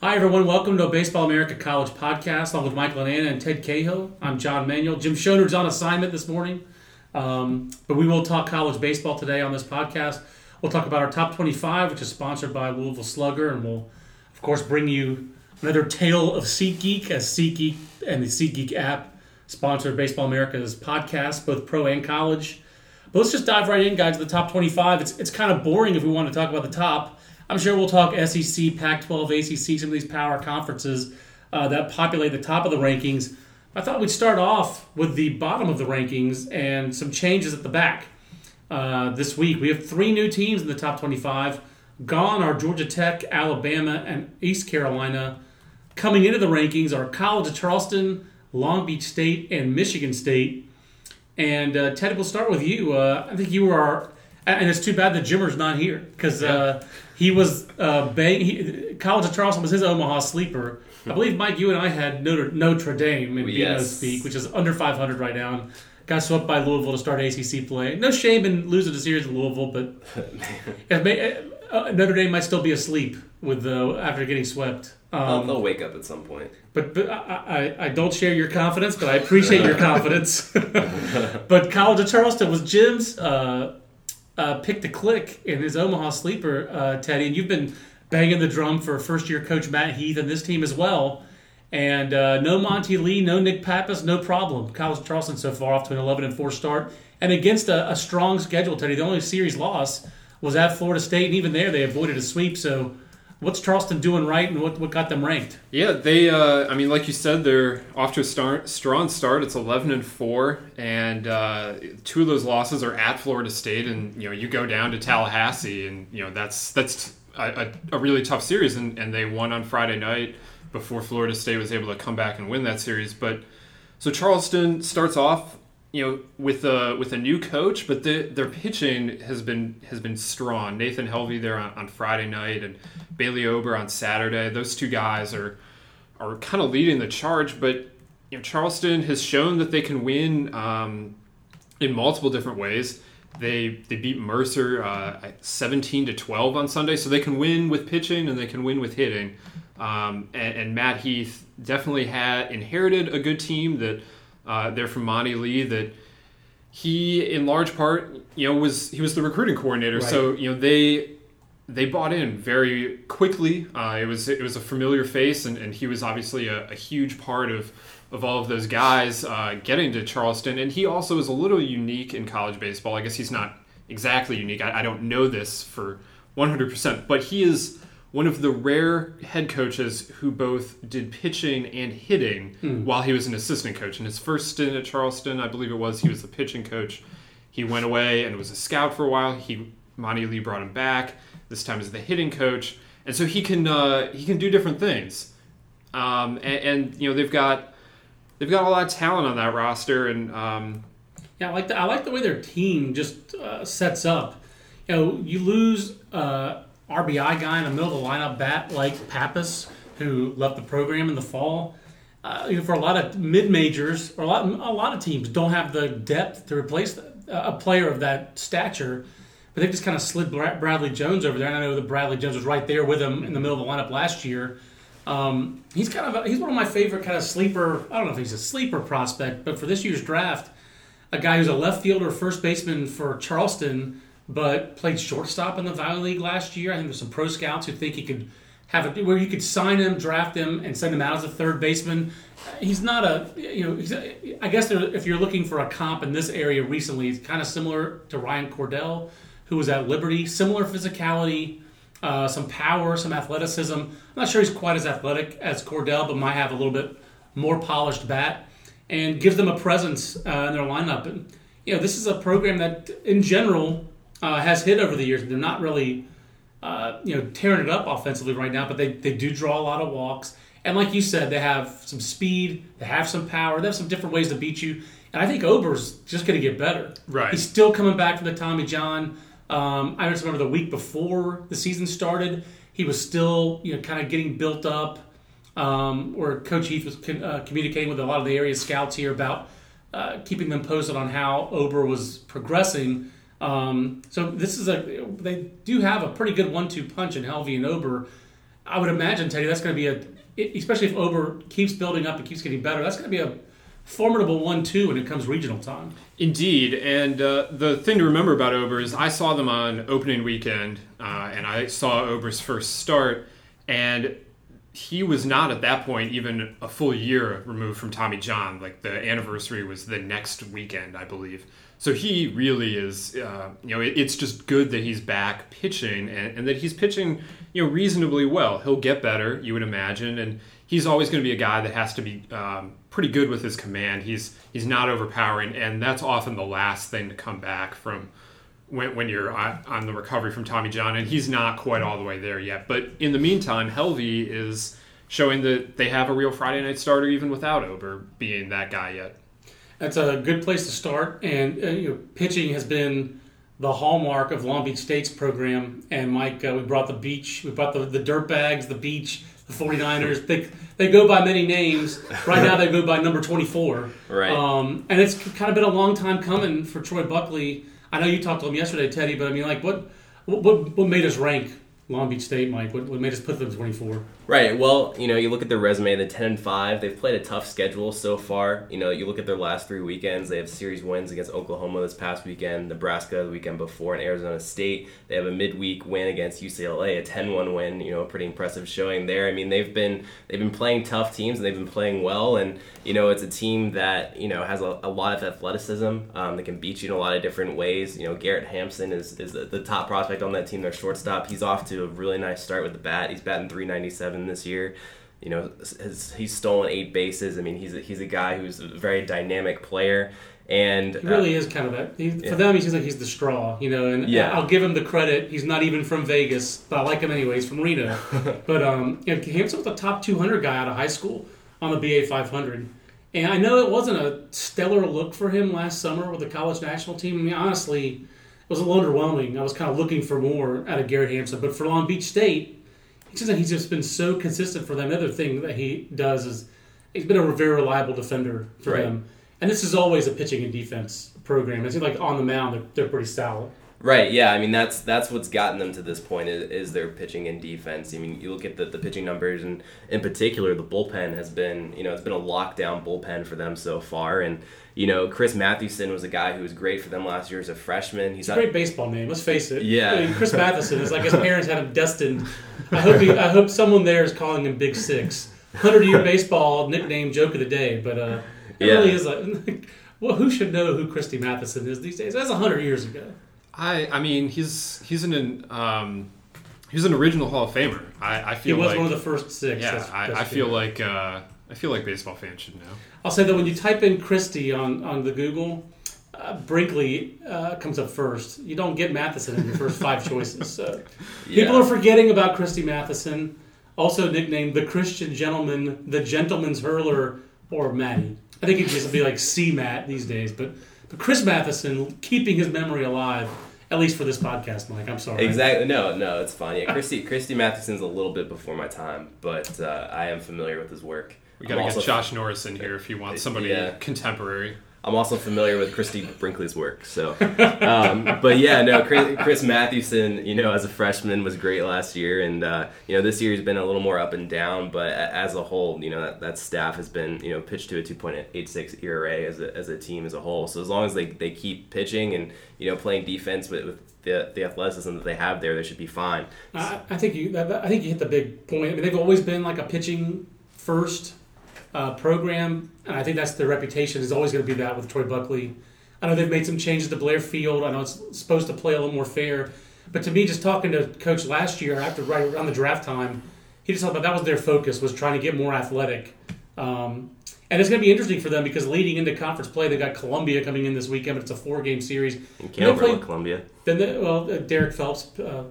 Hi, everyone. Welcome to a Baseball America College Podcast, along with Michael Lananna and Ted Cahill. I'm John Manuel. Jim Shonerd's on assignment this morning, um, but we will talk college baseball today on this podcast. We'll talk about our top 25, which is sponsored by Louisville Slugger, and we'll, of course, bring you another tale of SeatGeek as SeatGeek and the SeatGeek app sponsor Baseball America's podcast, both pro and college. But let's just dive right in, guys, to the top 25. It's, it's kind of boring if we want to talk about the top. I'm sure we'll talk SEC, Pac 12, ACC, some of these power conferences uh, that populate the top of the rankings. I thought we'd start off with the bottom of the rankings and some changes at the back. Uh, this week, we have three new teams in the top 25. Gone are Georgia Tech, Alabama, and East Carolina. Coming into the rankings are College of Charleston, Long Beach State, and Michigan State. And uh, Ted, we'll start with you. Uh, I think you are, and it's too bad that Jimmer's not here because yeah. Uh, he was uh, bang, he, College of Charleston was his Omaha sleeper. I believe Mike, you and I had Notre, Notre Dame in yes. Speak, which is under 500 right now. And got swept by Louisville to start ACC play. No shame in losing a series in Louisville, but uh, Notre Dame might still be asleep with the after getting swept. Um, they'll, wake up at some point. But, but I, I, I, don't share your confidence, but I appreciate your confidence. but College of Charleston was Jim's. Uh, uh, picked a click in his Omaha sleeper, uh, Teddy, and you've been banging the drum for first year coach Matt Heath and this team as well. And uh, no Monty Lee, no Nick Pappas, no problem. College Charleston so far off to an 11 and 4 start. And against a, a strong schedule, Teddy, the only series loss was at Florida State, and even there they avoided a sweep. So what's Charleston doing right, and what, what got them ranked? Yeah, they. Uh, I mean, like you said, they're off to a strong start. It's eleven and four, and uh, two of those losses are at Florida State, and you know you go down to Tallahassee, and you know that's that's a, a really tough series, and, and they won on Friday night before Florida State was able to come back and win that series. But so Charleston starts off you know, with a with a new coach, but the, their pitching has been has been strong. Nathan Helvey there on, on Friday night and Bailey Ober on Saturday. Those two guys are are kind of leading the charge. But you know, Charleston has shown that they can win um, in multiple different ways. They they beat Mercer uh, seventeen to twelve on Sunday, so they can win with pitching and they can win with hitting. Um, and, and Matt Heath definitely had inherited a good team that uh, there from Monty Lee that he, in large part, you know, was he was the recruiting coordinator. Right. So you know they they bought in very quickly. Uh, it was it was a familiar face, and, and he was obviously a, a huge part of of all of those guys uh, getting to Charleston. And he also is a little unique in college baseball. I guess he's not exactly unique. I, I don't know this for 100%, but he is one of the rare head coaches who both did pitching and hitting mm. while he was an assistant coach. In his first stint at Charleston, I believe it was, he was the pitching coach. He went away and was a scout for a while. He Monty Lee brought him back. This time as the hitting coach, and so he can uh, he can do different things. Um, and, and, you know they've got they've got a lot of talent on that roster, and um, yeah, I like the, I like the way their team just uh, sets up. You know, you lose. Uh, RBI guy in the middle of the lineup, bat like Pappas, who left the program in the fall. Uh, you know, for a lot of mid majors, or a lot, a lot of teams don't have the depth to replace a player of that stature. But they've just kind of slid Bradley Jones over there. And I know that Bradley Jones was right there with him in the middle of the lineup last year. Um, he's kind of a, he's one of my favorite kind of sleeper. I don't know if he's a sleeper prospect, but for this year's draft, a guy who's a left fielder, first baseman for Charleston but played shortstop in the Valley League last year. I think there's some pro scouts who think he could have it where you could sign him, draft him, and send him out as a third baseman. He's not a you know. I guess if you're looking for a comp in this area recently, it's kind of similar to Ryan Cordell, who was at Liberty. Similar physicality, uh, some power, some athleticism. I'm not sure he's quite as athletic as Cordell, but might have a little bit more polished bat, and gives them a presence uh, in their lineup. And you know, this is a program that, in general, uh, has hit over the years. They're not really, uh, you know, tearing it up offensively right now, but they, they do draw a lot of walks. And like you said, they have some speed, they have some power, they have some different ways to beat you. And I think Ober's just going to get better. Right. He's still coming back from the Tommy John. Um, I just remember the week before the season started, he was still, you know, kind of getting built up. Um, where Coach Heath was con- uh, communicating with a lot of the area scouts here about uh, keeping them posted on how Ober was progressing. Um, so this is a they do have a pretty good one-two punch in Helvey and Ober. I would imagine Teddy that's going to be a, especially if Ober keeps building up and keeps getting better. That's going to be a formidable one-two when it comes regional time. Indeed, and uh, the thing to remember about Ober is I saw them on opening weekend, uh, and I saw Ober's first start, and he was not at that point even a full year removed from Tommy John. Like the anniversary was the next weekend, I believe. So he really is, uh, you know, it, it's just good that he's back pitching and, and, that he's pitching, you know, reasonably well. He'll get better, you would imagine, and he's always going to be a guy that has to be um, pretty good with his command. He's he's not overpowering, and that's often the last thing to come back from when, when you're on the recovery from Tommy John, and he's not quite all the way there yet. But in the meantime, Helvey is showing that they have a real Friday night starter even without Ober being that guy yet that's a good place to start. And uh, you know, pitching has been the hallmark of Long Beach State's program. And Mike, uh, we brought the beach, we brought the, the dirt bags, the beach, the 49ers. They, they go by many names. Right now, they go by number 24. Right. Um, and it's kind of been a long time coming for Troy Buckley. I know you talked to him yesterday, Teddy, but I mean, like, what what, what made us rank Long Beach State, Mike? What, what made us put them 24? Right. Well, you know, you look at their resume, the 10 and 5, they've played a tough schedule so far. You know, you look at their last three weekends, they have series wins against Oklahoma this past weekend, Nebraska the weekend before, and Arizona State. They have a midweek win against UCLA, a 10-1 win, you know, a pretty impressive showing there. I mean, they've been they've been playing tough teams and they've been playing well and, you know, it's a team that, you know, has a, a lot of athleticism. Um, they can beat you in a lot of different ways. You know, Garrett Hampson is is the, the top prospect on that team, their shortstop. He's off to a really nice start with the bat. He's batting 397 this year. You know, he's stolen eight bases. I mean, he's a, he's a guy who's a very dynamic player. And he really uh, is kind of a he, yeah. for them. He seems like he's the straw, you know. And yeah. I'll give him the credit. He's not even from Vegas, but I like him anyways from Reno. but um, you know, Hampson was a top 200 guy out of high school on the BA 500. And I know it wasn't a stellar look for him last summer with the college national team. I mean, honestly, was a little underwhelming. I was kind of looking for more out of Garrett Hampson. But for Long Beach State, He's just, he's just been so consistent for them. The other thing that he does is he's been a very reliable defender for right. them. And this is always a pitching and defense program. It seems like on the mound they're, they're pretty solid. Right. Yeah. I mean, that's that's what's gotten them to this point is, is their pitching and defense. I mean, you look at the, the pitching numbers, and in particular, the bullpen has been you know it's been a lockdown bullpen for them so far. And you know, Chris Mathewson was a guy who was great for them last year as a freshman. He's not a great baseball name. Let's face it. Yeah. I mean, Chris Mathewson is like his parents had him destined. I hope he, I hope someone there is calling him Big Six. Hundred year baseball nickname joke of the day, but uh, it yeah. really is like. Well, who should know who Christy Mathewson is these days? That's hundred years ago. I I mean he's he's an um, he's an original Hall of Famer. I, I feel he was like, one of the first six. Yeah, I, I feel like uh, I feel like baseball fans should know. I'll say that when you type in Christy on on the Google, uh, Brinkley uh, comes up first. You don't get Mathewson in your first five choices. So yeah. people are forgetting about Christy Mathewson, also nicknamed the Christian Gentleman, the Gentleman's Hurler, or Matty. I think he'd just be like C Matt these days, but but Chris Mathewson, keeping his memory alive at least for this podcast, Mike. I'm sorry. Exactly. No, no, it's fine. Yeah, Christy Christy Mathewson's a little bit before my time, but uh, I am familiar with his work. We got to get Josh Norris in here if you want somebody yeah. contemporary. I'm also familiar with Christie Brinkley's work. So, um, but yeah, no, Chris, Mathewson, you know, as a freshman was great last year, and uh, you know this year has been a little more up and down. But as a whole, you know that, that staff has been you know pitched to a 2.86 ERA as a, as a team as a whole. So as long as they, they keep pitching and you know playing defense with, with the, the athleticism that they have there, they should be fine. I, I think you I think you hit the big point. I mean, they've always been like a pitching first uh, program, and I think that's their reputation is always going to be that with Troy Buckley. I know they've made some changes to Blair Field. I know it's supposed to play a little more fair, but to me, just talking to Coach last year after right around the draft time, he just thought that that was their focus was trying to get more athletic. Um, and it's going to be interesting for them because leading into conference play, they got Columbia coming in this weekend, but it's a four-game series. You can't overlook Columbia. Then, they, well, uh, Derrick Phelps, uh,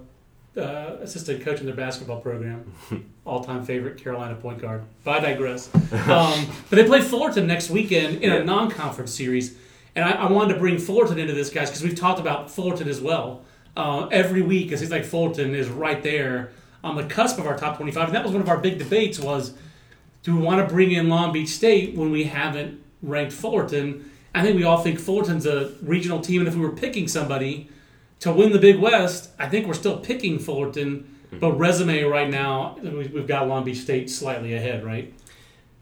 uh, assistant coach in their basketball program. All time favorite Carolina point guard. But I digress. Um, but they play Fullerton next weekend in a non conference series. And I, I, wanted to bring Fullerton into this, guys, because we've talked about Fullerton as well uh, every week. Because he's like Fullerton is right there on the cusp of our top 25. And that was one of our big debates was do we want to bring in Long Beach State when we haven't ranked Fullerton? I think we all think Fullerton's a regional team. And if we were picking somebody – to win the Big West, I think we're still picking Fullerton mm-hmm. But resume right now, we- we've got Long Beach State slightly ahead, right?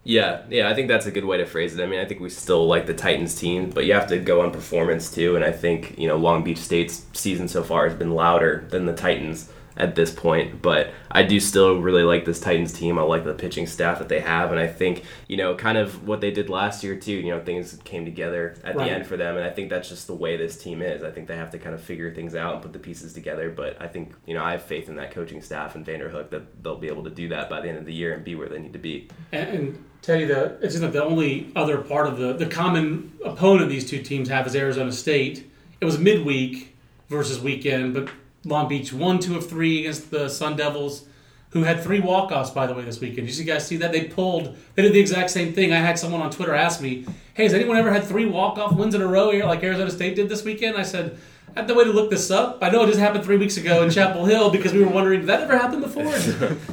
Yeah, yeah, I think that's a good way to phrase it. I mean, I think we still like the Titans team, but you have to go on performance too. And I think you know Long Beach State's season so far has been louder than the Titans at this point. But I do still really like this Titans team. I like the pitching staff that they have, and I think you know kind of what they did last year too. You know, things came together at Right. the end for them, and I think that's just the way this team is. I think they have to kind of figure things out and put the pieces together. But I think you know I have faith in that coaching staff and Vanderhook that they'll be able to do that by the end of the year and be where they need to be. And, and Teddy, the it's not the only other part of the the common opponent these two teams have is Arizona State. It was midweek versus weekend, but Long Beach won two of three against the Sun Devils, who had three walk offs by the way this weekend. Did you guys see that? They pulled. They did the exact same thing. I had someone on Twitter ask me, "Hey, has anyone ever had three walk off wins in a row here like Arizona State did this weekend?" I said. I had no way to look this up. I know it just happened three weeks ago in Chapel Hill because we were wondering, did that ever happen before?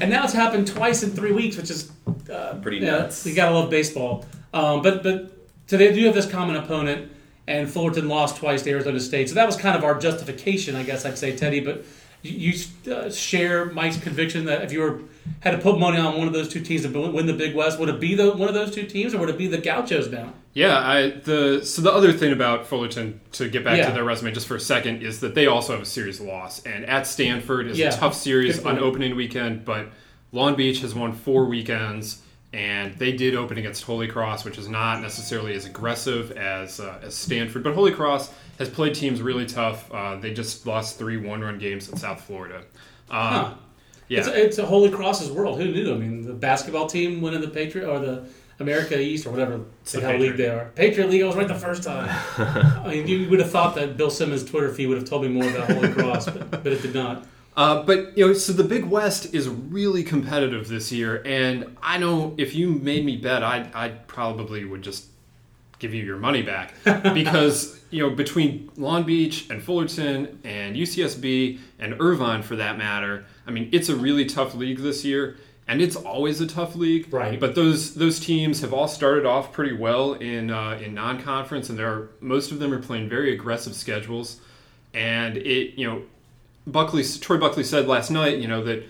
and now it's happened twice in three weeks, which is uh, Pretty yeah, nuts. You gotta love baseball. Um, but but so they do have this common opponent, and Fullerton lost twice to Arizona State. So that was kind of our justification, I guess I'd say, Teddy. But you, uh, share Mike's conviction that if you were had to put money on one of those two teams to win the Big West, would it be the one of those two teams, or would it be the Gauchos now? Yeah, I the so the other thing about Fullerton to get back Yeah. to their resume just for a second is that they also have a series loss, and at Stanford is Yeah, a tough series on opening weekend, but Long Beach has won four weekends, and they did open against Holy Cross, which is not necessarily as aggressive as uh, as Stanford, but Holy Cross has played teams really tough. Uh, they just lost three one-run games at South Florida. Um, Huh. Yeah, It's, it's a Holy Cross's world. Who knew? I mean, the basketball team winning the Patriot or the America East or whatever the the hell Patriot. league they are. Patriot League. I was right the first time. I mean, you would have thought that Bill Simmons' Twitter feed would have told me more about Holy Cross, but, but it did not. Uh, but you know, so the Big West is really competitive this year, and I know if you made me bet, I I probably would just give you your money back because you know between Long Beach and Fullerton and UCSB and Irvine for that matter, I mean it's a really tough league this year, and it's always a tough league. Right. But those those teams have all started off pretty well in uh, in non-conference, and there are most of them are playing very aggressive schedules, and it you know Buckley, Troy Buckley said last night, you know, that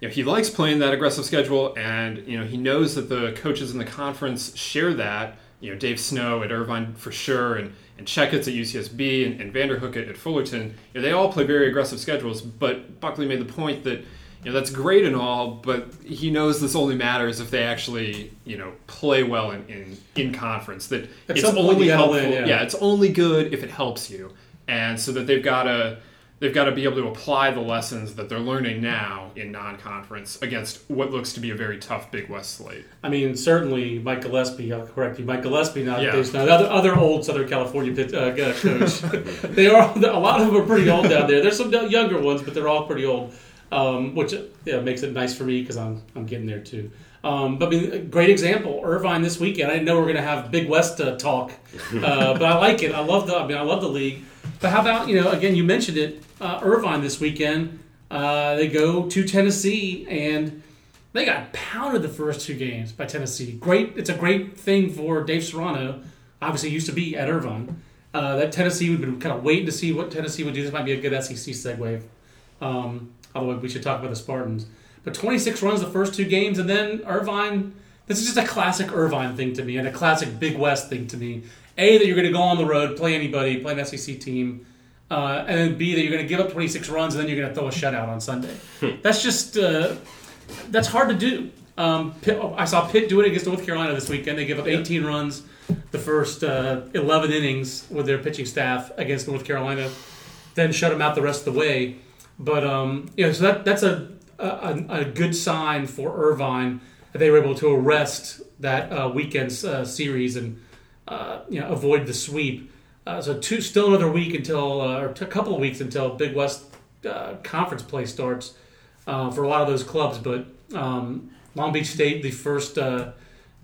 you know, he likes playing that aggressive schedule, and you know he knows that the coaches in the conference share that. You know, Dave Snow at Irvine for sure, and and Checketts at UCSB, and, and Vanderhook at, at Fullerton. You know, they all play very aggressive schedules. But Buckley made the point that you know that's great and all, but he knows this only matters if they actually you know play well in in, in conference. That At it's only helpful. win, yeah. yeah, it's only good if it helps you, and so that they've got to they've got to be able to apply the lessons that they're learning now in non-conference against what looks to be a very tough Big West slate. I mean, certainly Mike Gillespie. I'll correct you, Mike Gillespie. Not Yeah. The other, other old Southern California pit, uh, uh, coach. they are a lot of them are pretty old down there. There's some younger ones, but they're all pretty old, um, which yeah, makes it nice for me because I'm I'm getting there too. Um, but I mean, a great example, Irvine this weekend. I didn't know we were going to have Big West uh, talk, uh, but I like it. I love the. I mean, I love the league. But how about you know? Again, you mentioned it. Uh, Irvine this weekend. Uh, they go to Tennessee and they got pounded the first two games by Tennessee. Great, it's a great thing for Dave Serrano. Obviously, used to be at Irvine. Uh, that Tennessee, we've been kind of waiting to see what Tennessee would do. This might be a good SEC segue. Um, although we should talk about the Spartans. But 26 runs the first two games, and then Irvine. This is just a classic Irvine thing to me, and a classic Big West thing to me. A that you're going to go on the road, play anybody, play an SEC team, uh, and then B that you're going to give up 26 runs, and then you're going to throw a shutout on Sunday. That's just uh, that's hard to do. Um, Pitt, I saw Pitt do it against North Carolina this weekend. They give up 18 runs the first uh, 11 innings with their pitching staff against North Carolina, then shut them out the rest of the way. But um, you know, so that that's a, a a good sign for Irvine that they were able to arrest that uh, weekend's uh, series and uh, you know avoid the sweep. Uh, so two, still another week until, uh, or a couple of weeks until Big West uh, conference play starts for a lot of those clubs. But um, Long Beach State, the first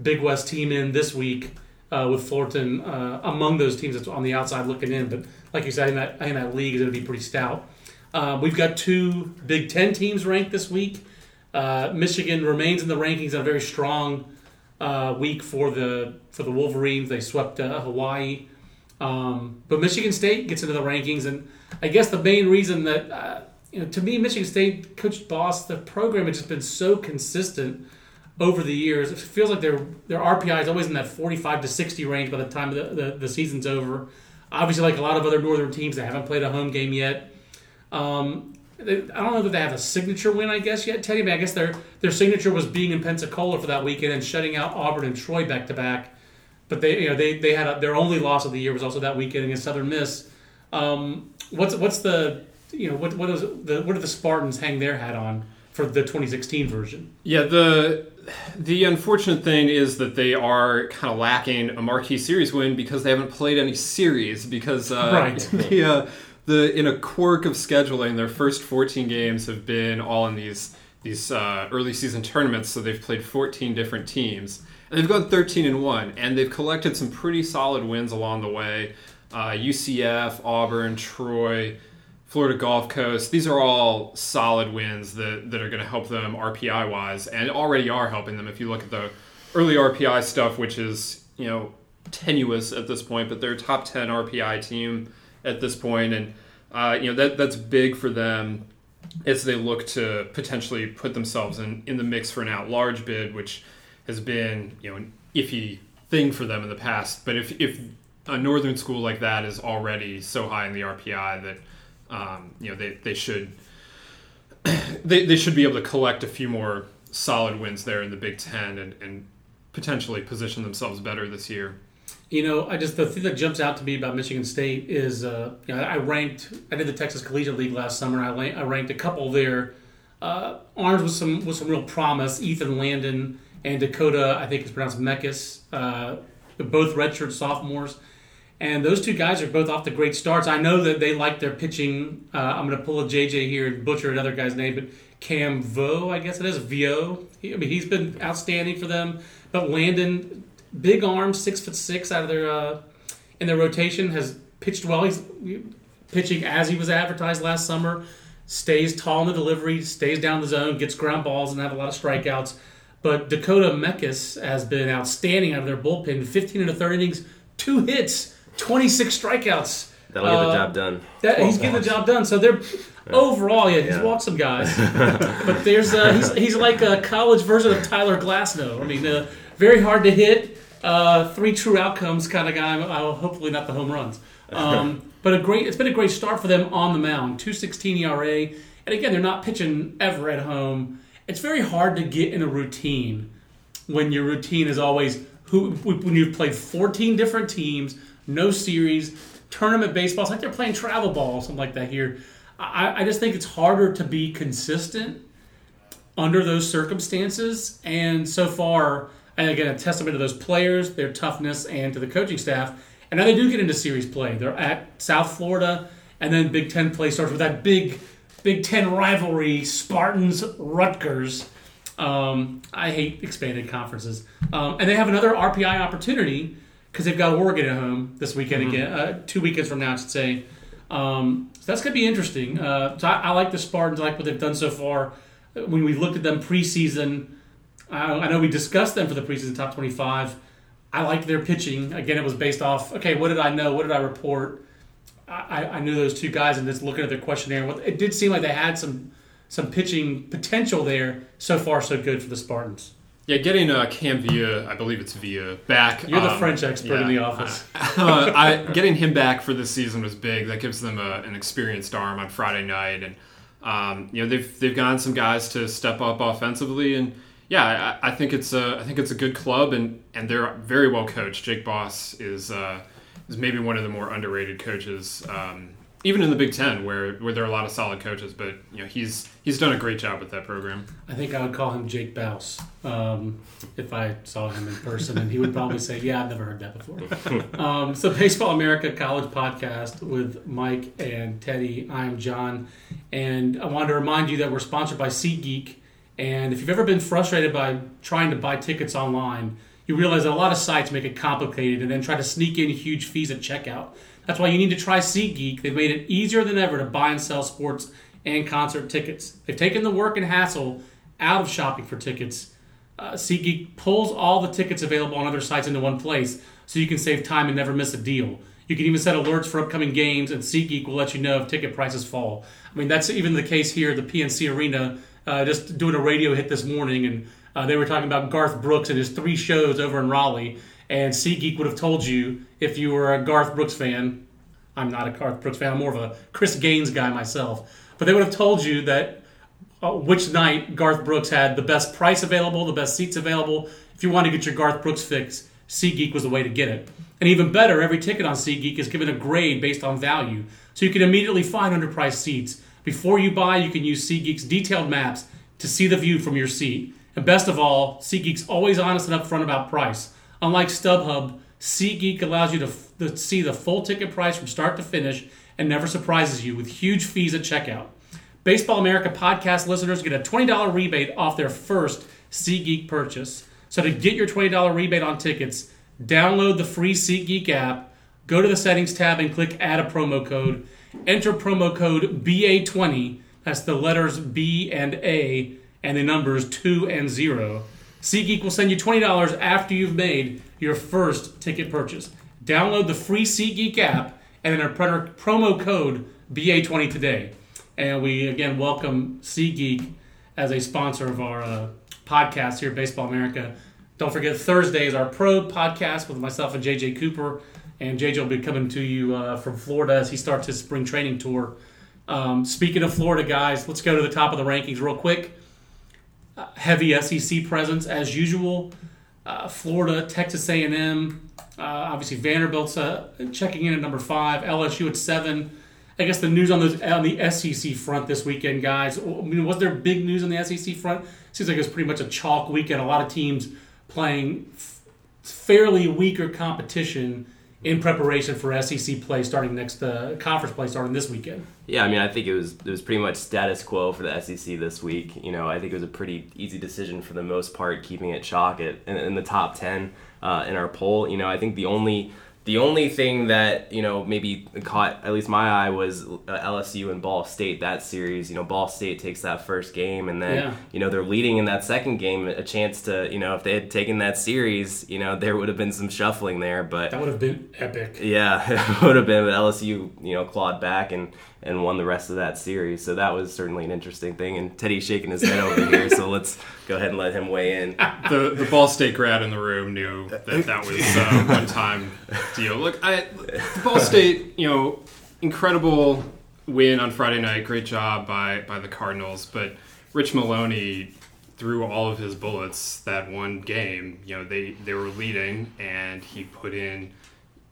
Big West team in this week with Fullerton among those teams that's on the outside looking in. But like you said, I think that, I think that league is going to be pretty stout. Uh, we've got two Big Ten teams ranked this week. Uh, Michigan remains in the rankings in a very strong uh, week for the for the Wolverines. They swept uh, Hawaii, um, but Michigan State gets into the rankings, and I guess the main reason that uh, you know, to me, Michigan State Coach Boss, the program has just been so consistent over the years. It feels like their their RPI is always in that 45 to 60 range by the time the, the, the season's over. Obviously, like a lot of other Northern teams they haven't played a home game yet. Um, they, I don't know that they have a signature win, I guess, yet, Teddy. But I guess their their signature was being in Pensacola for that weekend and shutting out Auburn and Troy back to back. But they, you know, they, they had a, their only loss of the year was also that weekend against Southern Miss. Um, what's what's the you know what what is the what do the Spartans hang their hat on for the 2016 version? Yeah, the the unfortunate thing is that they are kind of lacking a marquee series win because they haven't played any series because uh, Right. the uh, the in a quirk of scheduling their first 14 games have been all in these these uh, early season tournaments so they've played 14 different teams and they've gone 13 and 1 and they've collected some pretty solid wins along the way uh, UCF Auburn Troy Florida Gulf Coast. These are all solid wins that, that are going to help them RPI wise and already are helping them. If you look at the early RPI stuff, which is, you know, tenuous at this point, but they're a top 10 RPI team at this point, And, uh, you know, that, that's big for them as they look to potentially put themselves in, in the mix for an out large bid, which has been, you know, an iffy thing for them in the past. But if, if a northern school like that is already so high in the RPI that um, you know they, they should they, they should be able to collect a few more solid wins there in the Big Ten and, and potentially position themselves better this year. You know, I just the thing that jumps out to me about Michigan State is, uh, you know, I ranked. I did the Texas Collegiate League last summer. I, I ranked a couple there. Uh, armed with some with some real promise. Ethan Landon and Dakota, I think it's pronounced Mekkes. Uh, both redshirt sophomores, and those two guys are both off to great starts. I know that they like their pitching. Uh, I'm going to pull a JJ here and butcher another guy's name, but Cam Vieaux, I guess it is Vieaux. He, I mean, he's been outstanding for them. But Landon, big arm, six foot six out of their uh, in their rotation, has pitched well. He's pitching as he was advertised last summer. Stays tall in the delivery, stays down the zone, gets ground balls, and have a lot of strikeouts. But Dakota Mekkes has been outstanding out of their bullpen. 15 and a third innings, two hits, 26 strikeouts. That'll get the Uh, job done. That, he's getting the job done. So they're overall, yeah, he's Yeah. walked some guys, but there's uh, he's he's like a college version of Tyler Glasnow. I mean, uh, very hard to hit, uh, three true outcomes kind of guy. Uh, hopefully not the home runs, um, but a great. It's been a great start for them on the mound. Two sixteen ERA, and again, they're not pitching ever at home. It's very hard to get in a routine when your routine is always who when you've played 14 different teams, no series, tournament baseball. It's like they're playing travel ball or something like that here. I, I just think it's harder to be consistent under those circumstances. And so far, and again, a testament to those players, their toughness, and to the coaching staff. And now they do get into series play. They're at South Florida, and then Big Ten play starts with that big Big Ten rivalry: Spartans Rutgers. Um, I hate expanded conferences, um, and they have another RPI opportunity because they've got Oregon at home this weekend again. Uh, two weekends from now, I should say. Um, so that's going to be interesting. Uh, so I, I like the Spartans. I like what they've done so far. When we looked at them preseason, I, I know we discussed them for the preseason top twenty-five. I liked their pitching. Again, it was based off. Okay, what did I know? What did I report? I, I knew those two guys, and just looking at their questionnaire, it did seem like they had some some pitching potential there. So far, so good for the Spartans. Yeah, getting uh, Cam Villa, I believe it's Villa, back. You're the um, French expert in the office. uh, I, getting him back for this season was big. That gives them a, an experienced arm on Friday night, and um, you know they've they've gotten some guys to step up offensively, and yeah, I, I think it's a I think it's a good club, and and they're very well coached. Jake Boss is uh, is maybe one of the more underrated coaches. Um, even in the Big Ten, where, where there are a lot of solid coaches, but you know he's he's done a great job with that program. I think I would call him Jake Bouse um, if I saw him in person, and he would probably say, "Yeah, I've never heard that before." um, so, Baseball America College Podcast with Mike and Teddy. I'm John, and I wanted to remind you that we're sponsored by SeatGeek. And if you've ever been frustrated by trying to buy tickets online, you realize that a lot of sites make it complicated and then try to sneak in huge fees at checkout. That's why you need to try SeatGeek. They've made it easier than ever to buy and sell sports and concert tickets. They've taken the work and hassle out of shopping for tickets. Uh, SeatGeek pulls all the tickets available on other sites into one place so you can save time and never miss a deal. You can even set alerts for upcoming games, and SeatGeek will let you know if ticket prices fall. I mean, that's even the case here at the PNC Arena. Uh, just doing a radio hit this morning, and uh, they were talking about Garth Brooks and his three shows over in Raleigh. And SeatGeek would have told you if you were a Garth Brooks fan. I'm not a Garth Brooks fan. I'm more of a Chris Gaines guy myself. But they would have told you that uh, which night Garth Brooks had the best price available, the best seats available. If you want to get your Garth Brooks fix, SeatGeek was the way to get it. And even better, every ticket on SeatGeek is given a grade based on value, so you can immediately find underpriced seats. Before you buy, you can use SeatGeek's detailed maps to see the view from your seat. And best of all, SeatGeek's always honest and upfront about price. Unlike StubHub, SeatGeek allows you to, f- to see the full ticket price from start to finish and never surprises you with huge fees at checkout. Baseball America podcast listeners get a $20 rebate off their first SeatGeek purchase. So to get your $20 rebate on tickets, download the free SeatGeek app, go to the settings tab and click add a promo code. Enter promo code BA20, that's the letters B and A, and the numbers 2 and 0. SeatGeek will send you $20 after you've made your first ticket purchase. Download the free SeatGeek app and enter promo code BA20 today. And we again welcome SeatGeek as a sponsor of our uh, podcast here at Baseball America. Don't forget Thursday is our pro podcast with myself and JJ Cooper, and JJ will be coming to you uh, from Florida as he starts his spring training tour. Um, speaking of Florida guys, let's go to the top of the rankings real quick. Uh, heavy SEC presence as usual. Uh, Florida, Texas A&M, uh, obviously Vanderbilt's uh, checking in at number five. LSU at seven. I guess the news on the on the SEC front this weekend, guys. I mean, was there big news on the SEC front? Seems like it was pretty much a chalk weekend. A lot of teams playing f- fairly weaker competition in preparation for SEC play starting next uh, conference play starting this weekend. Yeah, I mean, I think it was it was pretty much status quo for the SEC this week. You know, I think it was a pretty easy decision for the most part, keeping it chalk at in, in the top ten uh, in our poll. You know, I think the only the only thing that you know maybe caught at least my eye was uh, LSU and Ball State that series. You know, Ball State takes that first game, and then Yeah. you know they're leading in that second game. A chance to you know if they had taken that series, you know there would have been some shuffling there, but. That would have been epic. Yeah, it would have been. But LSU, you know, clawed back and and won the rest of that series. So that was certainly an interesting thing. And Teddy's shaking his head over here, so let's go ahead and let him weigh in. the the Ball State grad in the room knew that that was uh, a one time deal. Look, I, the Ball State, you know, incredible win on Friday night. Great job by by the Cardinals, but Rich Maloney threw all of his bullets that one game. You know, they they were leading, and he put in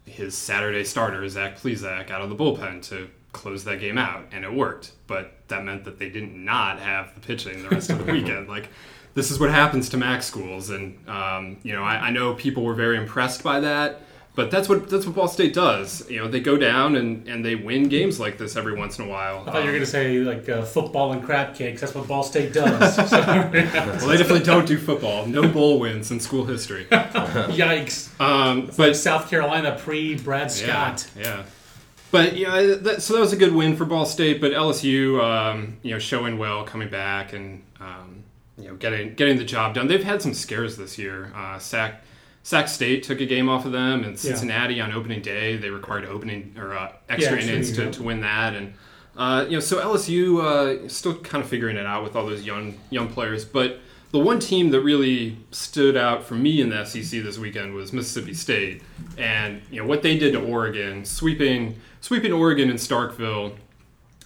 his Saturday starter Zach Plesac out of the bullpen to close that game out, and it worked. But that meant that they did not have the pitching the rest of the weekend. Like this is what happens to MAC schools, and um, you know I, I know people were very impressed by that. But that's what that's what Ball State does. You know, they go down and, and they win games like this every once in a while. I thought you were Um, going to say like uh, football and crab cakes. That's what Ball State does. So, well, they definitely don't do football. No bowl wins in school history. Yikes! Um, but South Carolina pre Brad Yeah, Scott. yeah. But you know, that, so that was a good win for Ball State. But LSU, um, you know, showing well, coming back, and um, you know, getting getting the job done. They've had some scares this year. Uh, Sac Sac State took a game off of them, and Cincinnati on opening day they required opening or uh, extra Yeah, innings to, to win that, and uh, you know, so LSU uh, still kind of figuring it out with all those young young players, but. The one team that really stood out for me in the SEC this weekend was Mississippi State, and you know what they did to Oregon, sweeping sweeping Oregon and Starkville,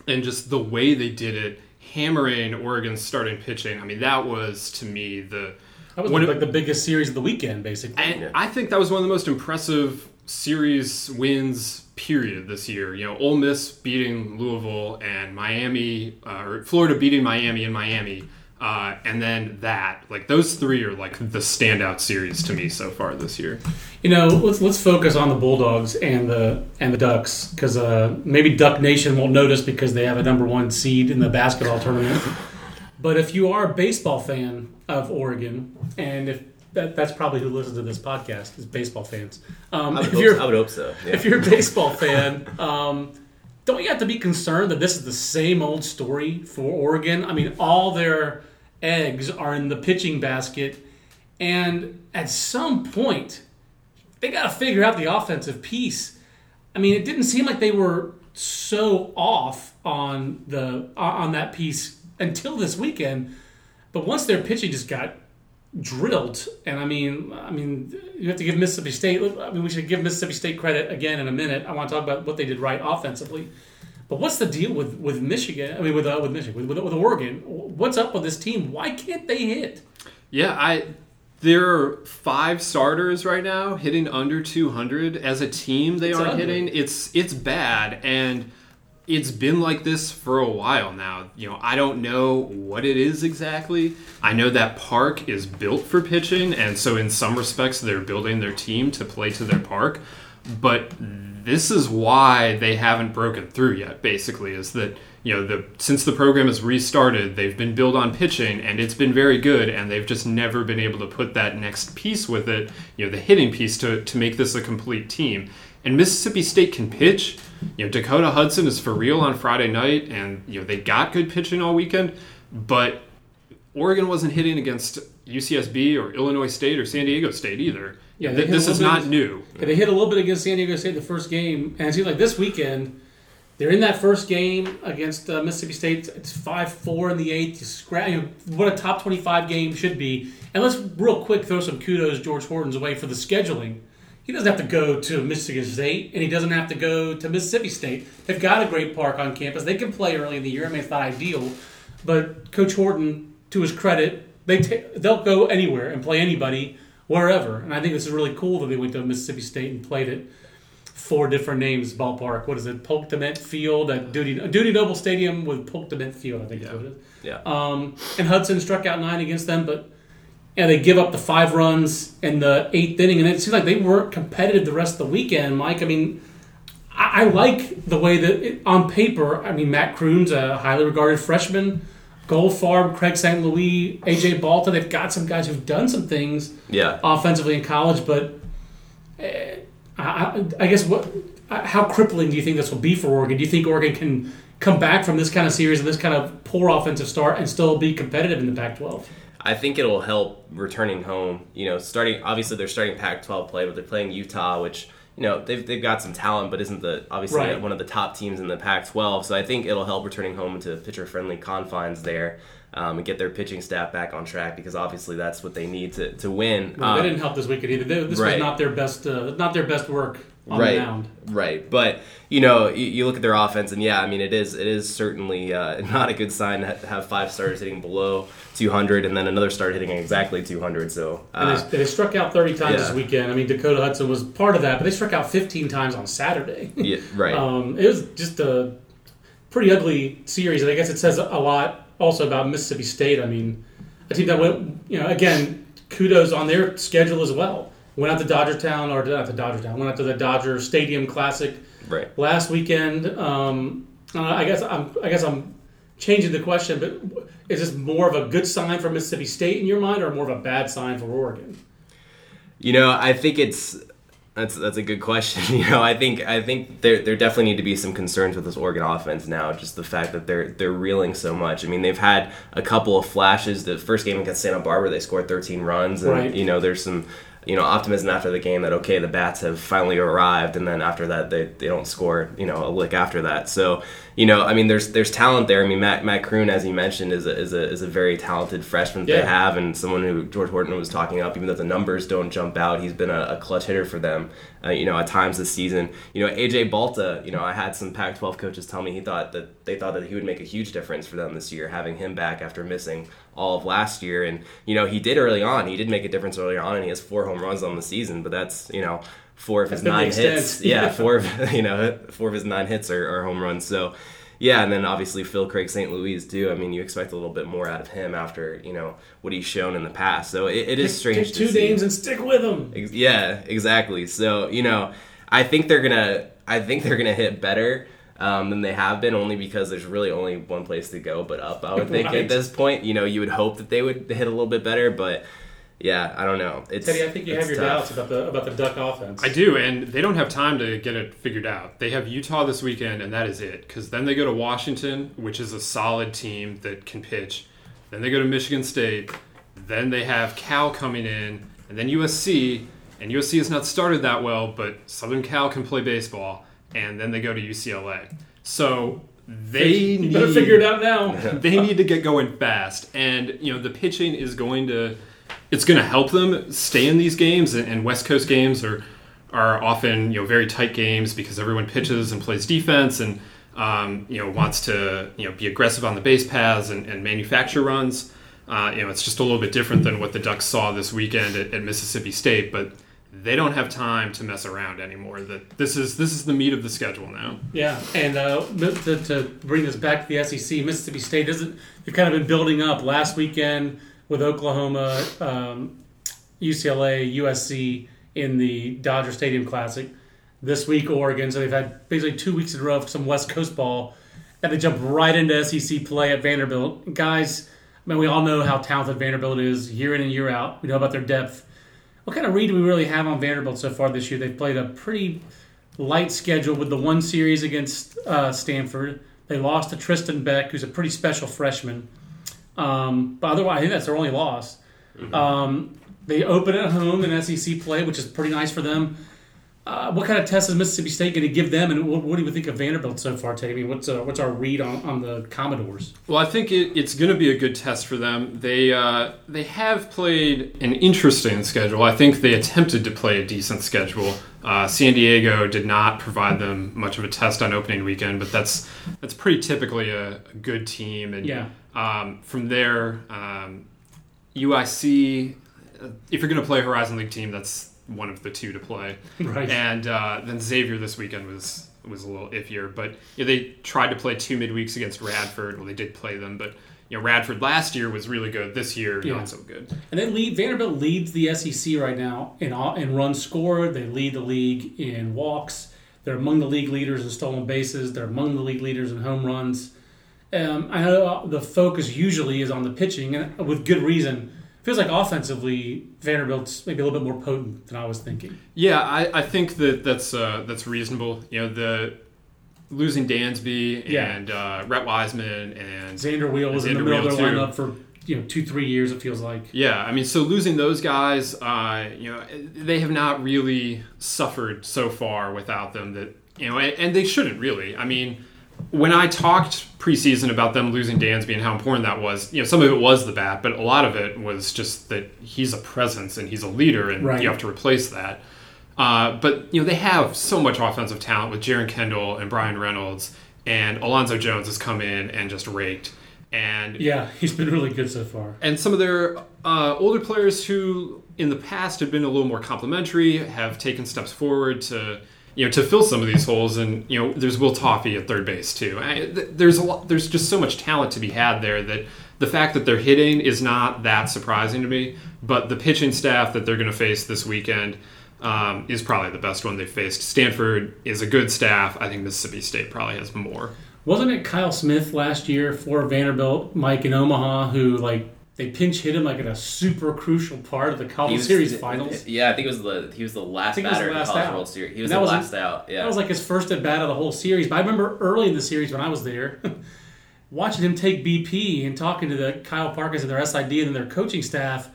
and just the way they did it, hammering Oregon's starting pitching. I mean, that was to me the That was One of- like the biggest series of the weekend, basically. and Yeah. I think that was one of the most impressive series wins period this year. You know, Ole Miss beating Louisville and Miami, uh, or Florida beating Miami and Miami. Uh, and then that, like those three are like the standout series to me so far this year. You know, let's let's focus on the Bulldogs and the and the Ducks because uh, maybe Duck Nation won't notice because they have a number one seed in the basketball tournament. But if you are a baseball fan of Oregon, and if that, that's probably who listens to this podcast is baseball fans. Um, I would, if hope, you're I would hope so. Yeah. if you're a baseball fan, um, don't you have to be concerned that this is the same old story for Oregon? I mean, all their eggs are in the pitching basket, and at some point, they got to figure out the offensive piece. I mean, it didn't seem like they were so off on the on that piece until this weekend. But once their pitching just got drilled, and I mean, I mean, you have to give Mississippi State. I mean, we should give Mississippi State credit again in a minute. I want to talk about what they did right offensively. But what's the deal with, with Michigan? I mean, with uh, with Michigan, with, with, Oregon. What's up with this team? Why can't they hit? Yeah, I there are five starters right now hitting under 200 as a team. They It's aren't ugly. hitting. It's it's bad, and it's been like this for a while now. You know, I don't know what it is exactly. I know that park is built for pitching, and so in some respects, they're building their team to play to their park. But this is why they haven't broken through yet. Basically, is that you know the since the program has restarted, they've been built on pitching, and it's been very good, and they've just never been able to put that next piece with it. You know, the hitting piece to to make this a complete team. And Mississippi State can pitch. You know, Dakota Hudson is for real on Friday night, and you know they got good pitching all weekend, but Oregon wasn't hitting against UCSB or Illinois State or San Diego State either. Yeah, Th- this is not bit- new. Yeah, they hit a little bit against San Diego State the first game, and it seems like this weekend they're in that first game against uh, Mississippi State. It's five four in the eighth. You scra- you know, what a top twenty five game should be. And let's real quick throw some kudos George Horton's away for the scheduling. He doesn't have to go to Michigan State, and he doesn't have to go to Mississippi State. They've got a great park on campus. They can play early in the year. I mean, it's not ideal, but Coach Horton, to his credit, they ta- they'll go anywhere and play anybody wherever. And I think this is really cool that they went to Mississippi State and played it four different names ballpark. What is it? Polk Dement Field at Dudy Dudy Noble Stadium with Polk Dement Field. I think it is. Yeah. Um, and Hudson struck out nine against them, but and they give up the five runs in the eighth inning, and it seemed like they weren't competitive the rest of the weekend. Mike, I mean, I, I like the way that it, on paper. I mean, Matt Kroon's a highly regarded freshman. Goldfarb, Craig St. Louis, AJ Balta. They've got some guys who've done some things Yeah. offensively in college, but uh, I, I- I guess what how crippling do you think this will be for Oregon? Do you think Oregon can come back from this kind of series and this kind of poor offensive start and still be competitive in the Pac-12? I think it'll help returning home. You know, starting obviously they're starting Pac-12 play, but they're playing Utah, which you know they've, they've got some talent, but isn't the obviously Right. one of the top teams in the Pac-12. So I think it'll help returning home to pitcher-friendly confines there um, and get their pitching staff back on track because obviously that's what they need to to win. Well, Um, they didn't help this weekend either. They, this right. was not their best, uh, not their best work right. Right, but you know, you, you look at their offense, and yeah, I mean, it is it is certainly uh, not a good sign to have five starters hitting below 200, and then another start hitting exactly 200. So, And uh, they, they struck out 30 times this weekend. I mean, Dakota Hudson was part of that, but they struck out 15 times on Saturday. yeah, right, Um, it was just a pretty ugly series, and I guess it says a lot also about Mississippi State. I mean, a team that went, you know, again, kudos on their schedule as well. Went out to Dodger Town, or not to Dodgertown, went out to the Dodger Stadium Classic right. last weekend. Um, I guess I'm, I guess I'm changing the question, but is this more of a good sign for Mississippi State in your mind, or more of a bad sign for Oregon? You know, I think it's that's that's a good question. You know, I think I think there there definitely need to be some concerns with this Oregon offense now. Just the fact that they're they're reeling so much. I mean, they've had a couple of flashes. The first game against Santa Barbara, they scored 13 runs, and Right. you know, there's some you know optimism after the game that okay, the bats have finally arrived, and then after that, they, they don't score you know a lick after that. So you know, I mean, there's there's talent there. I mean, Matt Matt Kroon, as you mentioned, is a, is a is a very talented freshman Yeah. they have, and someone who George Horton was talking up. Even though the numbers don't jump out, he's been a, a clutch hitter for them. Uh, you know, at times this season. You know, AJ Balta. You know, I had some Pac-12 coaches tell me he thought that they thought that he would make a huge difference for them this year, having him back after missing all of last year. And you know, he did early on. He did make a difference early on, and he has four home runs on the season. But that's you know. Four of his That's been the nine hits, yeah, four of you know, four of his nine hits are, are home runs. So, yeah, and then obviously Phil Craig St. Louis too. I mean, you expect a little bit more out of him after you know what he's shown in the past. So it, it is strange. To two names and stick with them. Yeah, exactly. So you know, I think they're gonna. I think they're gonna hit better um, than they have been, only because there's really only one place to go but up. I would think Right. at this point, you know, you would hope that they would hit a little bit better, but yeah, I don't know. It's Teddy, I think you have your tough. doubts about the about the Duck offense. I do, and they don't have time to get it figured out. They have Utah this weekend, and that is it. Because then they go to Washington, which is a solid team that can pitch. Then they go to Michigan State. Then they have Cal coming in, and then USC. And USC has not started that well, but Southern Cal can play baseball. And then they go to UCLA. So they you need, better figure it out now. they need to get going fast, and you know the pitching is going to it's going to help them stay in these games. And, and West Coast games are are often you know very tight games because everyone pitches and plays defense and um, you know wants to you know be aggressive on the base paths and, and manufacture runs. Uh, you know it's just a little bit different than what the Ducks saw this weekend at, at Mississippi State, but they don't have time to mess around anymore. That this is this is the meat of the schedule now. Yeah, and uh, to, to bring this back to the SEC, Mississippi State doesn't. They've kind of been building up. Last weekend with Oklahoma, um, UCLA, USC in the Dodger Stadium Classic. This week, Oregon. So they've had basically two weeks in a row of some West Coast ball, and they jump right into SEC play at Vanderbilt. Guys, I mean, we all know how talented Vanderbilt is year in and year out. We know about their depth. What kind of read do we really have on Vanderbilt so far this year? They've played a pretty light schedule with the one series against uh, Stanford. They lost to Tristan Beck, who's a pretty special freshman. Um, but otherwise, I think that's their only loss. Mm-hmm. Um, they open at home in SEC play, which is pretty nice for them. Uh, what kind of test is Mississippi State going to give them, and what, what, do you think of Vanderbilt so far, Tate? I mean, what's uh, what's our read on, on the Commodores? Well, I think it, it's going to be a good test for them. They uh, they have played an interesting schedule. I think they attempted to play a decent schedule. Uh, San Diego did not provide them much of a test on opening weekend, but that's that's pretty typically a, a good team. And yeah. um, from there, um, UIC. If you're going to play a Horizon League team, that's one of the two to play. Right. And uh, then Xavier this weekend was was a little iffier, but you know, they tried to play two midweeks against Radford. Well, they did play them, but you know Radford last year was really good. This year, yeah. not so good. And they lead Vanderbilt leads the SEC right now in in runs scored. They lead the league in walks. They're among the league leaders in stolen bases. They're among the league leaders in home runs. Um, I know the focus usually is on the pitching, and with good reason feels like offensively Vanderbilt's maybe a little bit more potent than I was thinking. Yeah, I, I think that that's uh, that's reasonable. You know, the losing Dansby yeah. and uh, Rhett Wiseman and Zander Wiel was in the middle of their lineup for you know two three years. It feels like. Yeah, I mean, so losing those guys, uh, you know, they have not really suffered so far without them. That you know, and, and they shouldn't really. I mean when I talked preseason about them losing Dansby and how important that was, you know, some of it was the bat, but a lot of it was just that he's a presence and he's a leader, and right. you have to replace that. Uh, but you know, they have so much offensive talent with Jeren Kendall and Bryan Reynolds, and Alonzo Jones has come in and just raked. And yeah, he's been really good so far. And some of their uh, older players who in the past have been a little more complimentary have taken steps forward to you know, to fill some of these holes. And you know, there's Will Toffey at third base too. I, there's a lot. There's just so much talent to be had there that the fact that they're hitting is not that surprising to me. But the pitching staff that they're going to face this weekend. Um, is probably the best one they've faced. Stanford is a good staff. I think Mississippi State probably has more. Wasn't it Kyle Smith last year for Vanderbilt, Mike in Omaha, who like they pinch hit him like in a super crucial part of the College was, Series finals. Yeah, I think it was the he was the last batter in the College out. World Series. He was the was last out. Yeah, that was like his first at bat of the whole series. But I remember early in the series when I was there, watching him take BP and talking to the Kyle Parkins and their SID and their coaching staff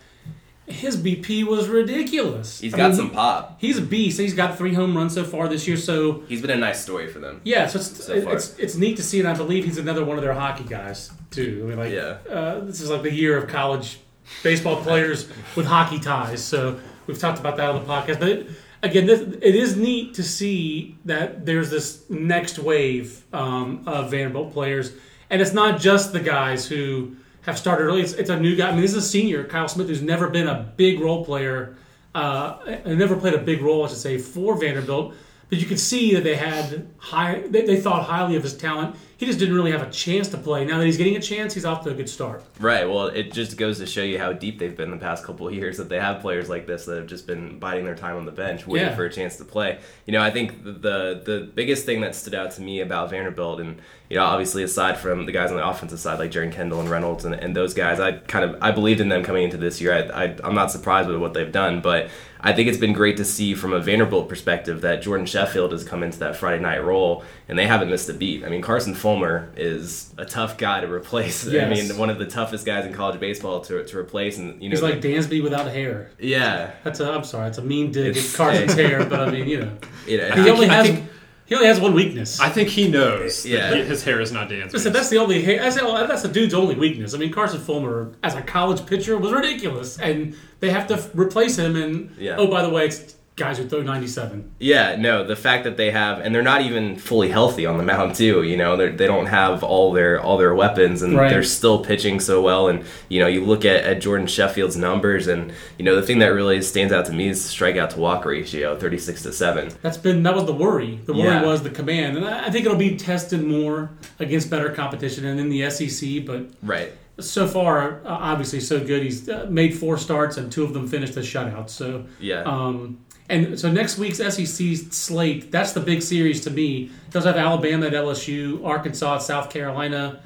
his BP was ridiculous. He's I got mean, some pop. He's a beast. He's got three home runs so far this year. So he's been a nice story for them. Yeah, so it's so it's, it's neat to see, and I believe he's another one of their hockey guys too. I mean, like, yeah. Uh, this is like the year of college baseball players with hockey ties. So we've talked about that on the podcast. But it, again, this, it is neat to see that there's this next wave um, of Vanderbilt players, and it's not just the guys who have started early. It's, it's, a new guy. I mean, this is a senior, Kyle Smith, who's never been a big role player, uh, never played a big role, I should say, for Vanderbilt. But you could see that they had high. They, they thought highly of his talent he just didn't really have a chance to play. Now that he's getting a chance, he's off to a good start. Right. Well, it just goes to show you how deep they've been the past couple of years that they have players like this that have just been biding their time on the bench, waiting yeah. for a chance to play. You know, I think the the biggest thing that stood out to me about Vanderbilt, and you know, obviously aside from the guys on the offensive side like Jeren Kendall and Reynolds and, and those guys, I kind of I believed in them coming into this year. I, I I'm not surprised with what they've done, but I think it's been great to see from a Vanderbilt perspective that Jordan Sheffield has come into that Friday night role and they haven't missed a beat. I mean, Carson Fulmer is a tough guy to replace. Yes. I mean, one of the toughest guys in college baseball to, to replace, and you know, he's like Dansby without hair. Yeah, that's a. I'm sorry, it's a mean dig at Carson's hair, but I mean, you know, you know he only has. Think, He only has one weakness. I think he knows. Yeah. that his hair is not dancing. Listen, that's the only. That's, the- that's the dude's only weakness. I mean, Carson Fulmer as a college pitcher was ridiculous, and they have to f- replace him. And Yeah. oh, by the way, it's guys who throw ninety-seven. Yeah, no, the fact that they have, and they're not even fully healthy on the mound too. You know, They're, they don't have all their all their weapons, and Right. they're still pitching so well. And you know, you look at, at Jordan Sheffield's numbers, and you know, the thing that really stands out to me is the strikeout to walk ratio, thirty six to seven. That's been that was the worry. The worry Yeah. was the command, and I I think it'll be tested more against better competition and in the SEC. But Right. so far, uh, obviously, so good. He's uh, made four starts, and two of them finished as shutouts. So Yeah. Um, and so next week's SEC slate, that's the big series to me. It does have Alabama at LSU, Arkansas at South Carolina,